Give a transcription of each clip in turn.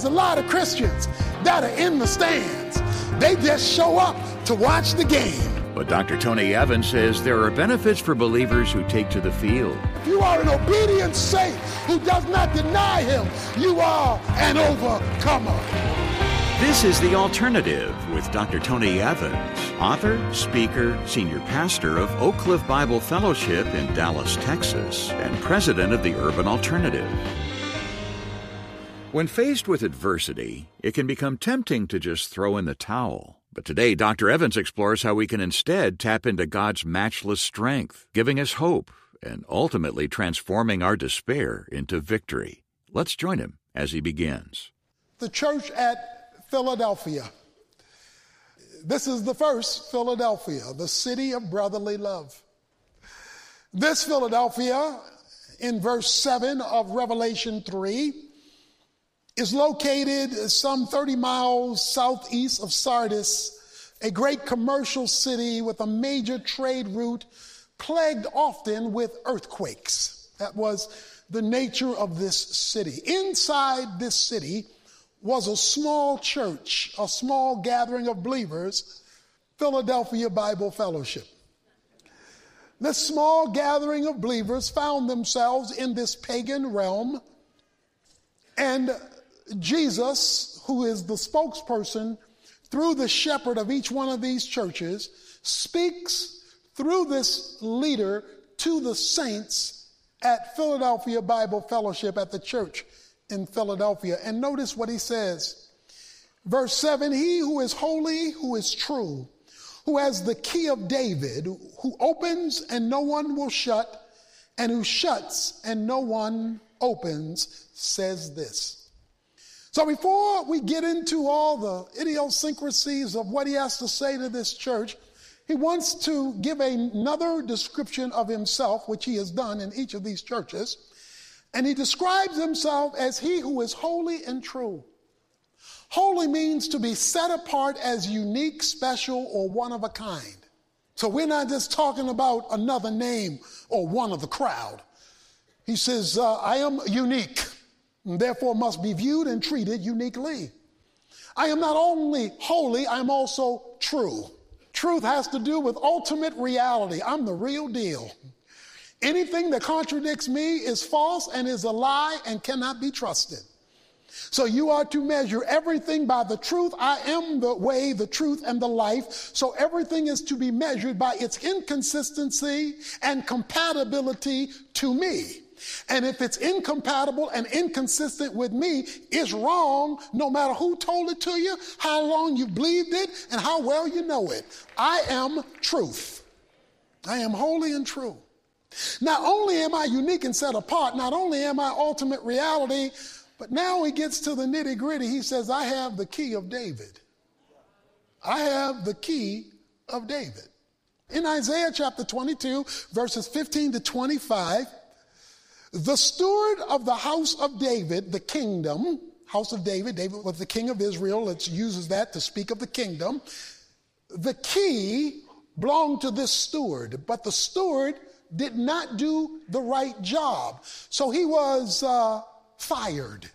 there's a lot of Christians that are in the stands. They just show up to watch the game. But Dr. Tony Evans says there are benefits for believers who take to the field. If you are an obedient saint who does not deny him, you are an overcomer. This is The Alternative with Dr. Tony Evans, author, speaker, senior pastor of Oak Cliff Bible Fellowship in Dallas, Texas, and president of the Urban Alternative. When faced with adversity, it can become tempting to just throw in the towel. But today, Dr. Evans explores how we can instead tap into God's matchless strength, giving us hope and ultimately transforming our despair into victory. Let's join him as he begins. The church at Philadelphia. This is the first Philadelphia, the city of brotherly love. This Philadelphia, in verse 7 of Revelation 3, is located some 30 miles southeast of Sardis, a great commercial city with a major trade route plagued often with earthquakes. That was the nature of this city. Inside this city, was a small church, a small gathering of believers, Philadelphia Bible Fellowship. This small gathering of believers found themselves in this pagan realm, and Jesus, who is the spokesperson through the shepherd of each one of these churches, speaks through this leader to the saints at Philadelphia Bible Fellowship at the church in Philadelphia. And notice what he says. Verse 7 He who is holy, who is true, who has the key of David, who opens and no one will shut, and who shuts and no one opens, says this. So before we get into all the idiosyncrasies of what he has to say to this church, he wants to give another description of himself, which he has done in each of these churches. And he describes himself as he who is holy and true. Holy means to be set apart as unique, special, or one of a kind. So we're not just talking about another name or one of the crowd. He says, uh, I am unique, and therefore must be viewed and treated uniquely. I am not only holy, I'm also true. Truth has to do with ultimate reality. I'm the real deal. Anything that contradicts me is false and is a lie and cannot be trusted. So you are to measure everything by the truth. I am the way, the truth, and the life. So everything is to be measured by its inconsistency and compatibility to me. And if it's incompatible and inconsistent with me, it's wrong no matter who told it to you, how long you believed it, and how well you know it. I am truth. I am holy and true. Not only am I unique and set apart, not only am I ultimate reality, but now he gets to the nitty gritty. He says, I have the key of David. I have the key of David. In Isaiah chapter 22, verses 15 to 25, the steward of the house of David, the kingdom, house of David, David was the king of Israel, it uses that to speak of the kingdom. The key belonged to this steward, but the steward did not do the right job. So he was uh, fired.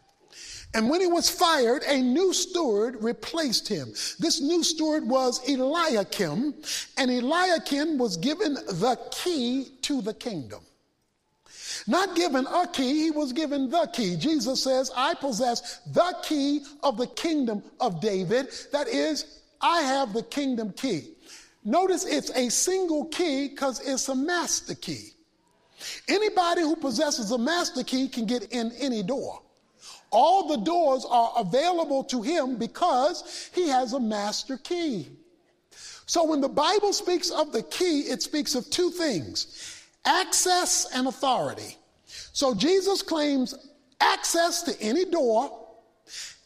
And when he was fired, a new steward replaced him. This new steward was Eliakim, and Eliakim was given the key to the kingdom. Not given a key, he was given the key. Jesus says, I possess the key of the kingdom of David. That is, I have the kingdom key. Notice it's a single key because it's a master key. Anybody who possesses a master key can get in any door. All the doors are available to him because he has a master key. So when the Bible speaks of the key, it speaks of two things access and authority. So Jesus claims access to any door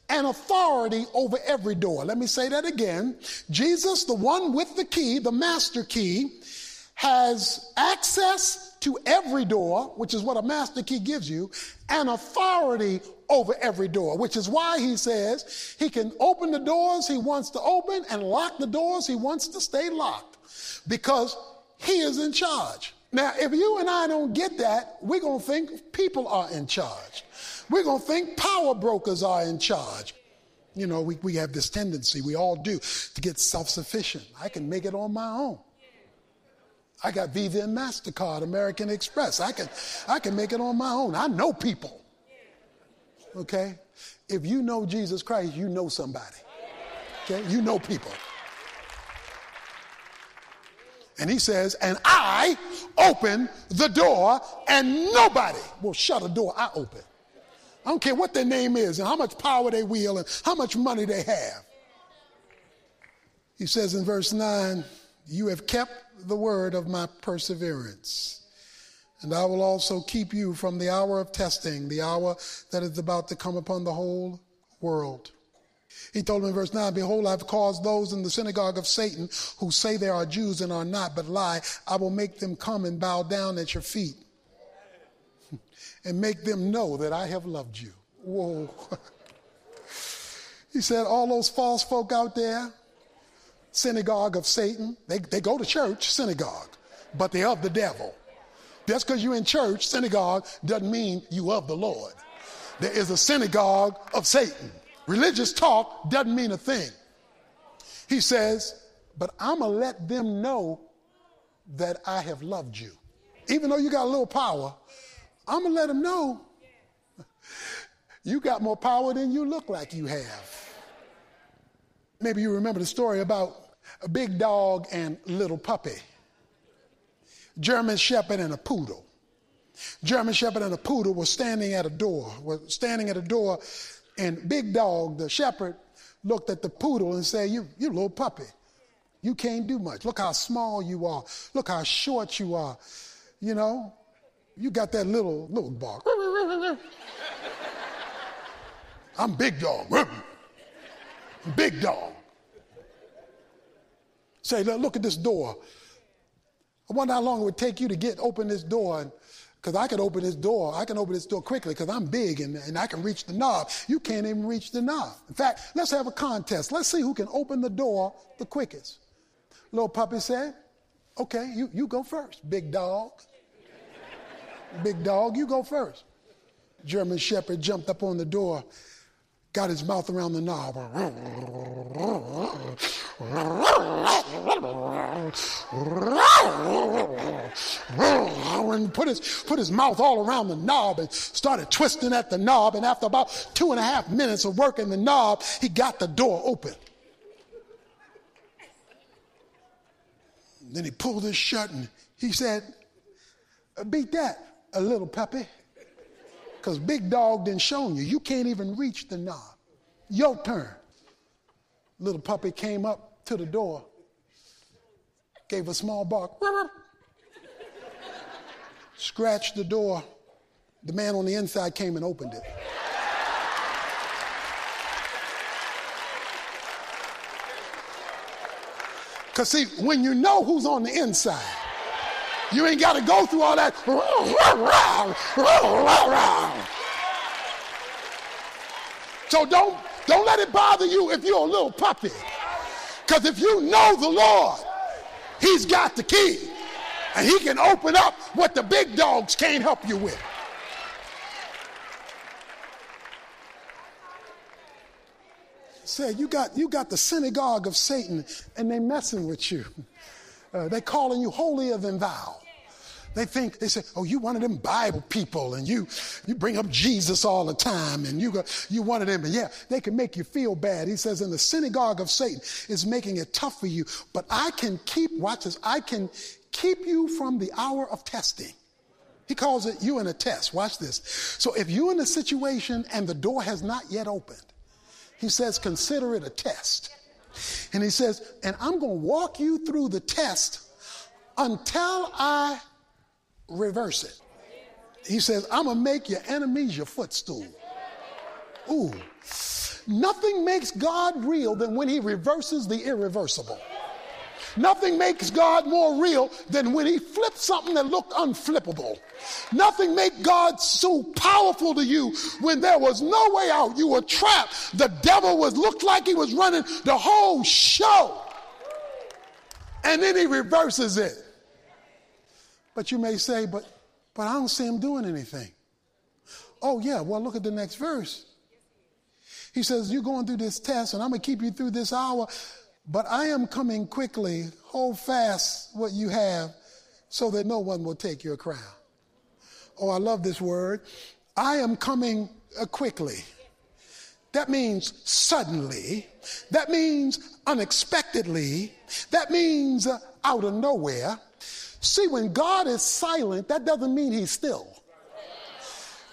and authority over every door. Let me say that again. Jesus, the one with the key, the master key, has access to every door, which is what a master key gives you, and authority over every door, which is why he says he can open the doors he wants to open and lock the doors he wants to stay locked because he is in charge. Now, if you and I don't get that, we're going to think people are in charge. We're going to think power brokers are in charge. You know, we, we have this tendency, we all do, to get self sufficient. I can make it on my own. I got Visa and MasterCard, American Express. I can, I can make it on my own. I know people. Okay? If you know Jesus Christ, you know somebody. Okay? You know people. And he says, and I open the door, and nobody will shut a door I open. I don't care what their name is and how much power they wield and how much money they have. He says in verse 9, You have kept the word of my perseverance, and I will also keep you from the hour of testing, the hour that is about to come upon the whole world. He told him in verse 9, Behold, I've caused those in the synagogue of Satan who say they are Jews and are not, but lie. I will make them come and bow down at your feet and make them know that I have loved you. Whoa. he said, All those false folk out there, synagogue of Satan, they, they go to church, synagogue, but they're of the devil. Just because you're in church, synagogue, doesn't mean you of the Lord. There is a synagogue of Satan. Religious talk doesn't mean a thing. He says, but I'm going to let them know that I have loved you. Even though you got a little power, I'm going to let them know you got more power than you look like you have. Maybe you remember the story about a big dog and little puppy. German shepherd and a poodle. German shepherd and a poodle were standing at a door, were standing at a door, and big dog, the shepherd, looked at the poodle and said, You you little puppy. You can't do much. Look how small you are. Look how short you are. You know, you got that little little bark. I'm big dog. Big dog. Say, look at this door. I wonder how long it would take you to get open this door. Because I could open this door. I can open this door quickly because I'm big and, and I can reach the knob. You can't even reach the knob. In fact, let's have a contest. Let's see who can open the door the quickest. Little puppy said, okay, you, you go first, big dog. big dog, you go first. German Shepherd jumped up on the door got his mouth around the knob. and put his, put his mouth all around the knob and started twisting at the knob. And after about two and a half minutes of working the knob, he got the door open. Then he pulled it shut and he said, Beat that, a little puppy because Big Dog didn't show you. You can't even reach the knob. Your turn. Little puppy came up to the door, gave a small bark, scratched the door. The man on the inside came and opened it. Because, see, when you know who's on the inside, you ain't got to go through all that. So don't, don't let it bother you if you're a little puppy. Because if you know the Lord, He's got the key. And He can open up what the big dogs can't help you with. Say, you got, you got the synagogue of Satan and they messing with you. Uh, they calling you holier than thou. They think, they say, oh, you one of them Bible people and you, you bring up Jesus all the time and you, go, you one of them. And yeah, they can make you feel bad. He says, in the synagogue of Satan is making it tough for you, but I can keep, watch this, I can keep you from the hour of testing. He calls it you in a test. Watch this. So if you're in a situation and the door has not yet opened, he says, consider it a test. And he says, and I'm going to walk you through the test until I reverse it. He says, I'm going to make your enemies your footstool. Ooh. Nothing makes God real than when he reverses the irreversible. Nothing makes God more real than when he flips something that looked unflippable. Nothing made God so powerful to you when there was no way out. You were trapped. The devil was looked like he was running the whole show. And then he reverses it. But you may say, but but I don't see him doing anything. Oh, yeah, well, look at the next verse. He says, You're going through this test, and I'm going to keep you through this hour, but I am coming quickly. Hold fast what you have so that no one will take your crown. Oh, I love this word. I am coming uh, quickly. That means suddenly. That means unexpectedly. That means uh, out of nowhere. See, when God is silent, that doesn't mean he's still.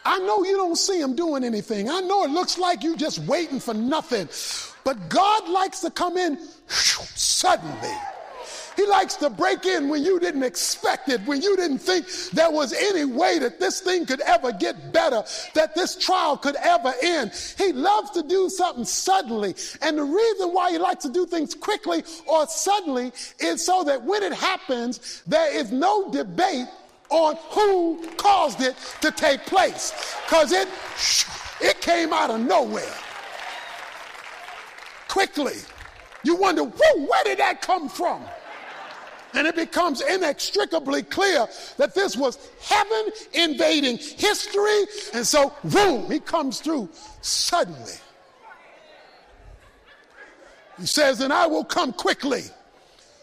I know you don't see him doing anything. I know it looks like you're just waiting for nothing. But God likes to come in suddenly. He likes to break in when you didn't expect it, when you didn't think there was any way that this thing could ever get better, that this trial could ever end. He loves to do something suddenly. And the reason why he likes to do things quickly or suddenly is so that when it happens, there is no debate on who caused it to take place. Because it, it came out of nowhere. Quickly. You wonder, where did that come from? And it becomes inextricably clear that this was heaven invading history. And so, boom, he comes through suddenly. He says, and I will come quickly.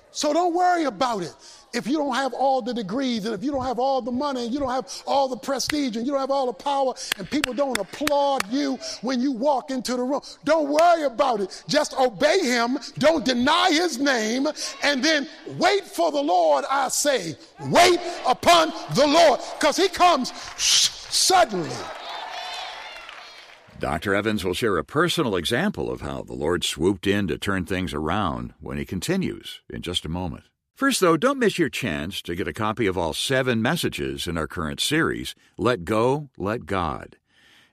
So don't worry about it if you don't have all the degrees and if you don't have all the money and you don't have all the prestige and you don't have all the power and people don't applaud you when you walk into the room, don't worry about it. Just obey him. Don't deny his name and then wait for the Lord, I say. Wait upon the Lord because he comes suddenly. Dr. Evans will share a personal example of how the Lord swooped in to turn things around when he continues in just a moment. First, though, don't miss your chance to get a copy of all seven messages in our current series, Let Go, Let God.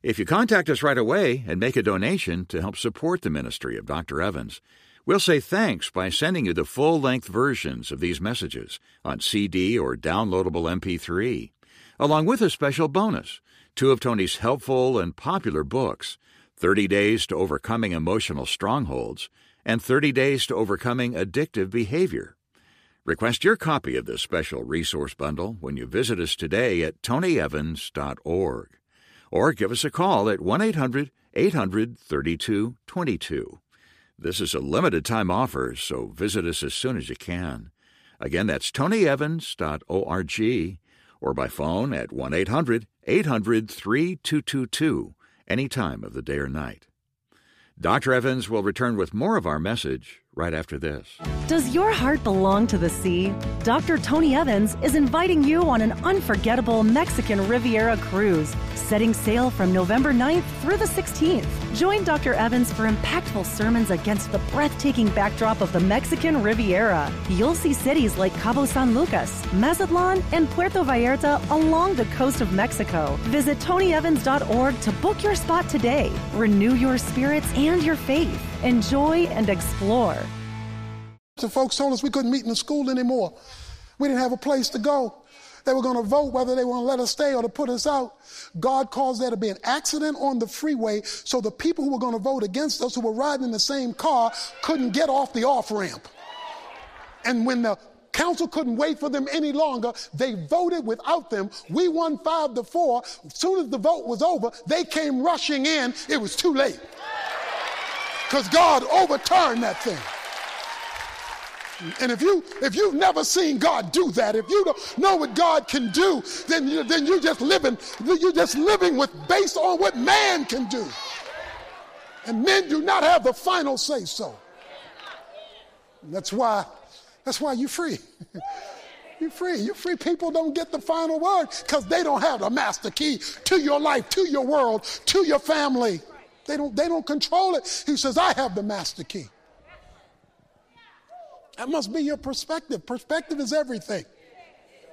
If you contact us right away and make a donation to help support the ministry of Dr. Evans, we'll say thanks by sending you the full length versions of these messages on CD or downloadable MP3, along with a special bonus two of Tony's helpful and popular books 30 Days to Overcoming Emotional Strongholds and 30 Days to Overcoming Addictive Behavior. Request your copy of this special resource bundle when you visit us today at tonyevans.org or give us a call at 1 800 800 3222. This is a limited time offer, so visit us as soon as you can. Again, that's tonyevans.org or by phone at 1 800 800 3222 any time of the day or night. Dr. Evans will return with more of our message right after this. Does your heart belong to the sea? Dr. Tony Evans is inviting you on an unforgettable Mexican Riviera cruise, setting sail from November 9th through the 16th. Join Dr. Evans for impactful sermons against the breathtaking backdrop of the Mexican Riviera. You'll see cities like Cabo San Lucas, Mazatlan, and Puerto Vallarta along the coast of Mexico. Visit tonyevans.org to book your spot today. Renew your spirits and your faith. Enjoy and explore. The folks told us we couldn't meet in the school anymore. We didn't have a place to go. They were going to vote whether they were going to let us stay or to put us out. God caused there to be an accident on the freeway, so the people who were going to vote against us, who were riding in the same car, couldn't get off the off ramp. And when the council couldn't wait for them any longer, they voted without them. We won five to four. As soon as the vote was over, they came rushing in. It was too late because God overturned that thing. And if you if you've never seen God do that, if you don't know what God can do, then you, then you're just living you're just living with based on what man can do. And men do not have the final say so. That's why that's why you're free. you're free. You're free. People don't get the final word because they don't have the master key to your life, to your world, to your family. They don't, they don't control it. He says, I have the master key. That must be your perspective. Perspective is everything.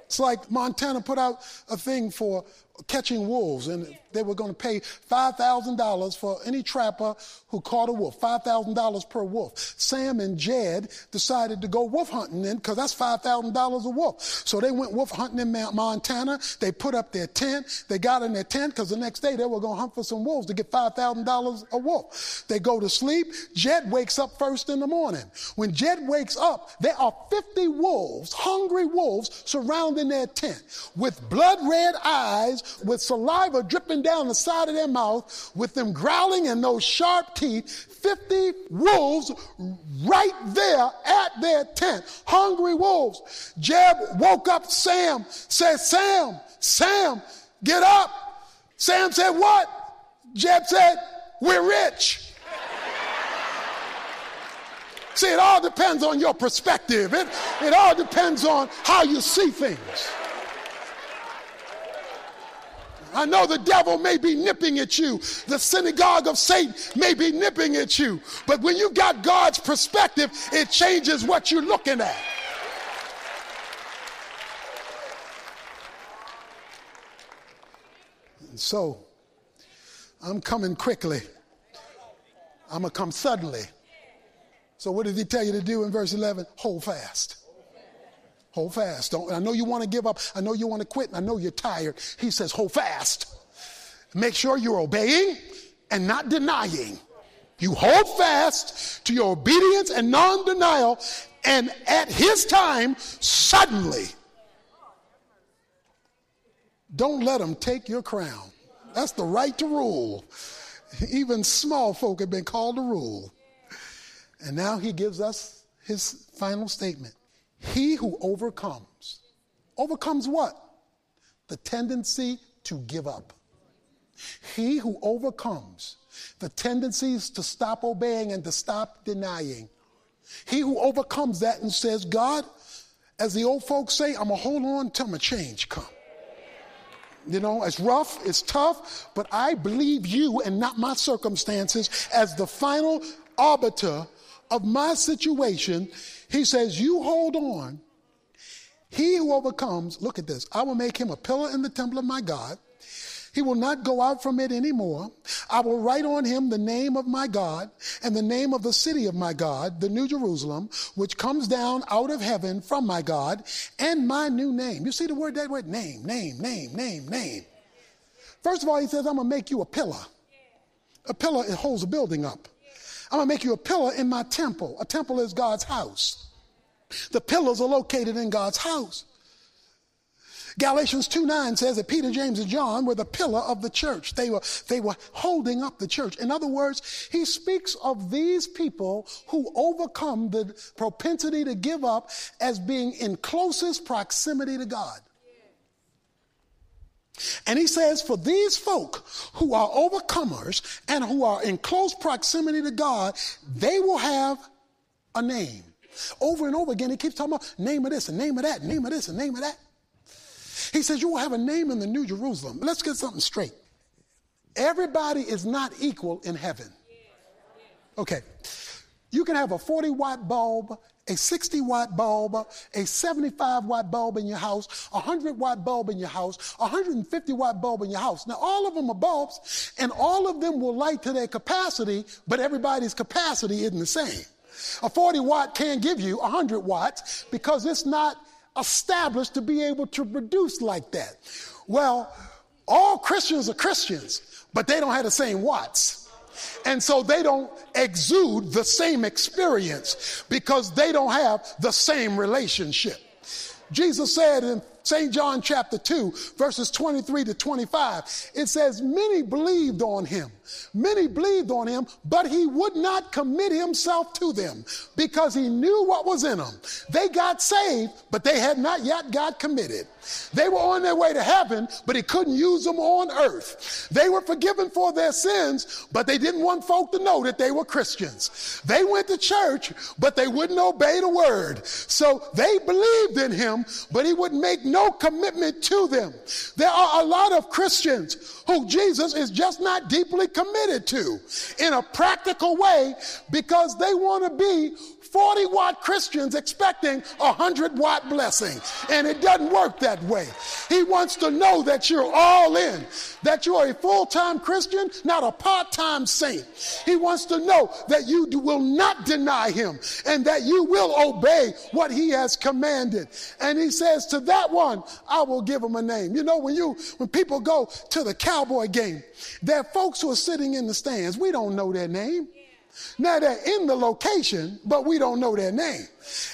It's like Montana put out a thing for catching wolves, and they were going to pay $5,000 for any trapper who caught a wolf, $5,000 per wolf. Sam and Jed decided to go wolf hunting then because that's $5,000 a wolf. So they went wolf hunting in Montana. They put up their tent. They got in their tent because the next day they were going to hunt for some wolves to get $5,000 a wolf. They go to sleep. Jed wakes up first in the morning. When Jed wakes up, there are 50 wolves, hungry wolves, surrounding their tent with blood red eyes with saliva dripping down the side of their mouth, with them growling and those sharp teeth, 50 wolves right there at their tent, hungry wolves. Jed woke up Sam, said, Sam, Sam, get up. Sam said, What? Jed said, We're rich. See, it all depends on your perspective. It, it all depends on how you see things. I know the devil may be nipping at you. The synagogue of Satan may be nipping at you. But when you got God's perspective, it changes what you're looking at. And so, I'm coming quickly. I'm going to come suddenly. So what did he tell you to do in verse 11? Hold fast. Hold fast. Don't, I know you want to give up. I know you want to quit. I know you're tired. He says, hold fast. Make sure you're obeying and not denying. You hold fast to your obedience and non denial, and at his time, suddenly, don't let him take your crown. That's the right to rule. Even small folk have been called to rule. And now he gives us his final statement. He who overcomes, overcomes what? The tendency to give up. He who overcomes the tendencies to stop obeying and to stop denying. He who overcomes that and says, God, as the old folks say, I'm going to hold on till my change come. You know, it's rough, it's tough, but I believe you and not my circumstances as the final arbiter of my situation, he says, You hold on. He who overcomes, look at this, I will make him a pillar in the temple of my God. He will not go out from it anymore. I will write on him the name of my God and the name of the city of my God, the New Jerusalem, which comes down out of heaven from my God, and my new name. You see the word, that word, name, name, name, name, name. First of all, he says, I'm going to make you a pillar. A pillar, it holds a building up. I'm going to make you a pillar in my temple. A temple is God's house. The pillars are located in God's house. Galatians 2 9 says that Peter, James, and John were the pillar of the church. They were, they were holding up the church. In other words, he speaks of these people who overcome the propensity to give up as being in closest proximity to God. And he says, for these folk who are overcomers and who are in close proximity to God, they will have a name. Over and over again, he keeps talking about name of this and name of that, name of this and name of that. He says, You will have a name in the New Jerusalem. Let's get something straight. Everybody is not equal in heaven. Okay. You can have a 40 watt bulb a 60 watt bulb, a 75 watt bulb in your house, a 100 watt bulb in your house, a 150 watt bulb in your house. Now, all of them are bulbs, and all of them will light to their capacity, but everybody's capacity isn't the same. A 40 watt can't give you 100 watts because it's not established to be able to produce like that. Well, all Christians are Christians, but they don't have the same watts. And so they don't exude the same experience because they don't have the same relationship. Jesus said in St. John chapter 2, verses 23 to 25, it says, Many believed on him. Many believed on him, but he would not commit himself to them because he knew what was in them. They got saved, but they had not yet got committed. They were on their way to heaven, but he couldn't use them on earth. They were forgiven for their sins, but they didn't want folk to know that they were Christians. They went to church, but they wouldn't obey the word. So they believed in him, but he would make no commitment to them. There are a lot of Christians who Jesus is just not deeply committed to in a practical way because they want to be 40 watt Christians expecting a 100 watt blessing. And it doesn't work that way. He wants to know that you're all in, that you're a full time Christian, not a part time saint. He wants to know that you will not deny him and that you will obey what he has commanded. And he says, To that one, I will give him a name. You know, when you, when people go to the cowboy game, there are folks who are sitting in the stands. We don't know their name. Now they're in the location, but we don't know their name.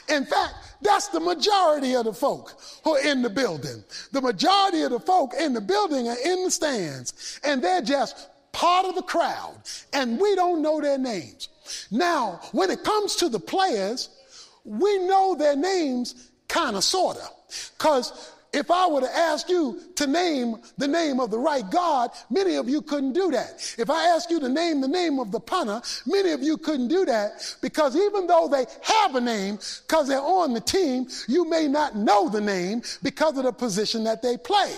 In fact, that's the majority of the folk who are in the building. The majority of the folk in the building are in the stands, and they're just part of the crowd, and we don't know their names. Now, when it comes to the players, we know their names kind of, sort of, because if I were to ask you to name the name of the right guard, many of you couldn't do that. If I ask you to name the name of the punter, many of you couldn't do that because even though they have a name, because they're on the team, you may not know the name because of the position that they play.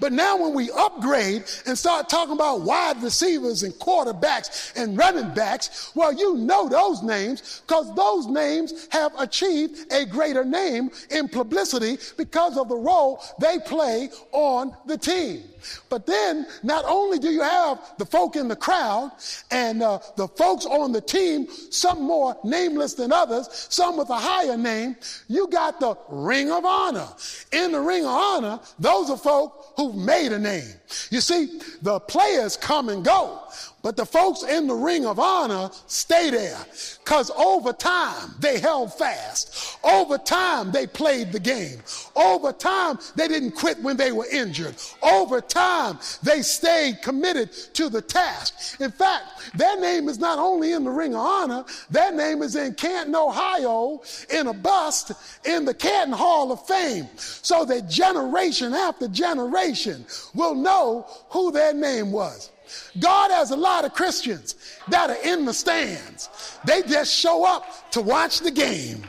But now when we upgrade and start talking about wide receivers and quarterbacks and running backs, well, you know those names because those names have achieved a greater name in publicity because of the role they play on the team. But then, not only do you have the folk in the crowd and uh, the folks on the team, some more nameless than others, some with a higher name, you got the ring of honor. In the ring of honor, those are folk who've made a name. You see, the players come and go, but the folks in the ring of honor stay there because over time they held fast. Over time they played the game. Over time they didn't quit when they were injured. Over time they stayed committed to the task. In fact, their name is not only in the ring of honor, their name is in Canton, Ohio, in a bust in the Canton Hall of Fame. So that generation after generation will know who their name was. God has a lot of Christians that are in the stands. They just show up to watch the game.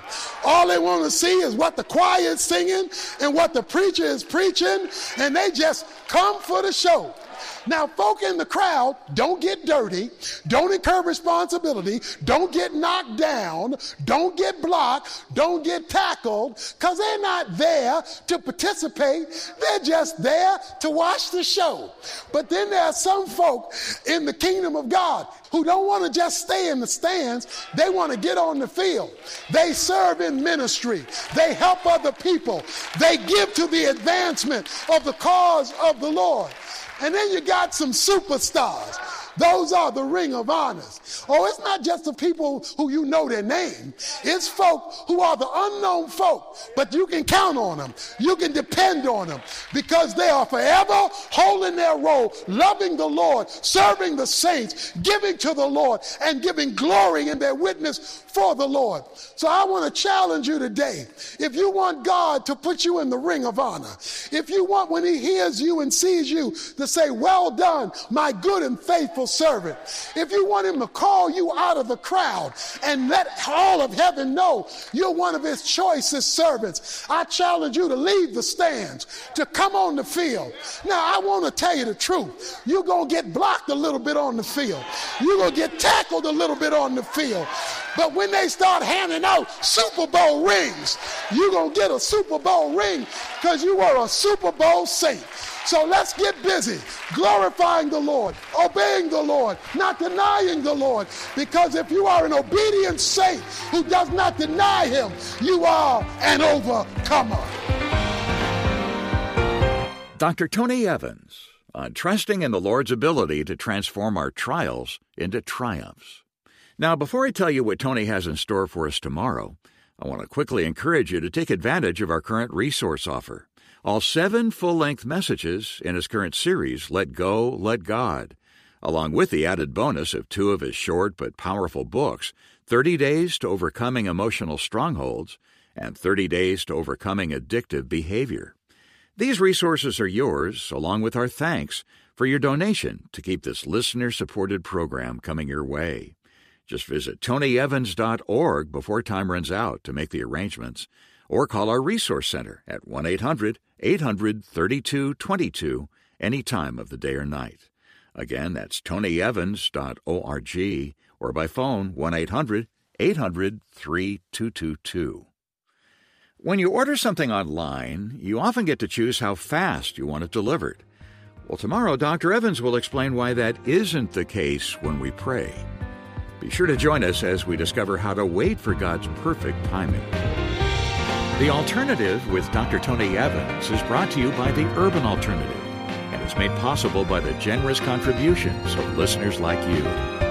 All they want to see is what the choir is singing and what the preacher is preaching, and they just come for the show. Now, folk in the crowd don't get dirty, don't incur responsibility, don't get knocked down, don't get blocked, don't get tackled, because they're not there to participate. They're just there to watch the show. But then there are some folk in the kingdom of God who don't want to just stay in the stands. They want to get on the field. They serve in ministry. They help other people. They give to the advancement of the cause of the Lord. And then you got some superstars. Those are the ring of honors. Oh, it's not just the people who you know their name. It's folk who are the unknown folk, but you can count on them. You can depend on them because they are forever holding their role, loving the Lord, serving the saints, giving to the Lord, and giving glory in their witness for the Lord. So I want to challenge you today. If you want God to put you in the ring of honor, if you want when he hears you and sees you to say, well done, my good and faithful servant. If you want him to call you out of the crowd and let all of heaven know you're one of his choicest servants, I challenge you to leave the stands, to come on the field. Now, I want to tell you the truth. You're going to get blocked a little bit on the field. You're going to get tackled a little bit on the field. But when they start handing out Super Bowl rings, you're going to get a Super Bowl ring because you are a Super Bowl saint. So let's get busy glorifying the Lord, obeying the Lord, not denying the Lord. Because if you are an obedient saint who does not deny him, you are an overcomer. Dr. Tony Evans on trusting in the Lord's ability to transform our trials into triumphs. Now, before I tell you what Tony has in store for us tomorrow, I want to quickly encourage you to take advantage of our current resource offer. All seven full length messages in his current series, Let Go, Let God, along with the added bonus of two of his short but powerful books 30 Days to Overcoming Emotional Strongholds and 30 Days to Overcoming Addictive Behavior. These resources are yours, along with our thanks for your donation to keep this listener supported program coming your way. Just visit tonyevans.org before time runs out to make the arrangements or call our Resource Center at 1 800 800 3222 any time of the day or night. Again, that's tonyevans.org or by phone 1 800 800 3222. When you order something online, you often get to choose how fast you want it delivered. Well, tomorrow, Dr. Evans will explain why that isn't the case when we pray. Be sure to join us as we discover how to wait for God's perfect timing. The Alternative with Dr. Tony Evans is brought to you by the Urban Alternative and is made possible by the generous contributions of listeners like you.